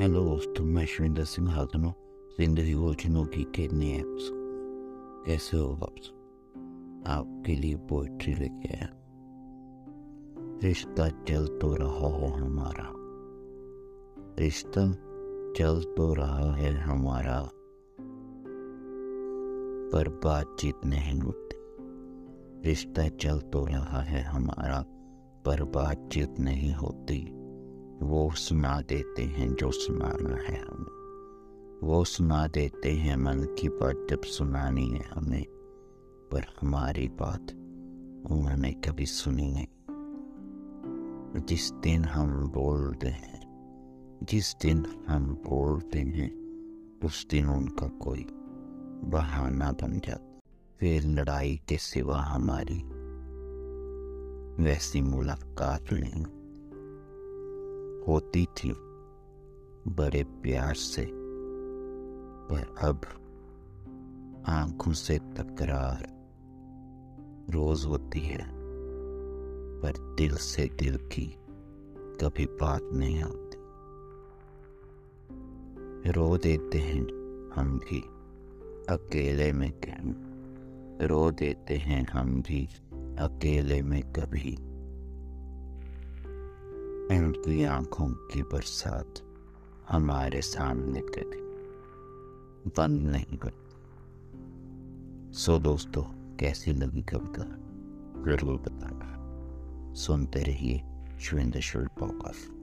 Hello दोस्तों मैं शिविंदर सिंह हाजिर हूँ ज़िंदगी गोचनों की के नए कैसे हो आप आपके लिए पोइट्री लेके आया। रिश्ता चल तो रहा हो हमारा। रिश्ता चल तो रहा है हमारा। पर बातचीत नहीं होती। रिश्ता चल तो रहा है हमारा, पर बातचीत नहीं होती। वो सुना देते हैं जो सुनाना है हमें। वो सुना देते हैं मन की बात जब सुनानी है हमें, पर हमारी बात उन्होंने कभी सुनी नहीं। जिस दिन हम बोलते हैं, जिस दिन हम बोलते हैं, उस दिन उनका कोई बहाना बन जाता। फिर लड़ाई के सिवा हमारी वैसी मुलाकात नहीं। होती थी बड़े प्यार से, पर अब आँखों से तकरार रोज होती है, पर दिल से दिल की कभी बात नहीं आती। रो देते हैं हम भी, अकेले में कहीं रो देते हैं हम भी, अकेले में कभी। उनकी आँखों की बरसात हमारे सामने कभी बंद नहीं करती सो दोस्तों, कैसी लगी कविता? ज़रूर बताना। सुनते रहिए शिवेंद्र पॉडकास्ट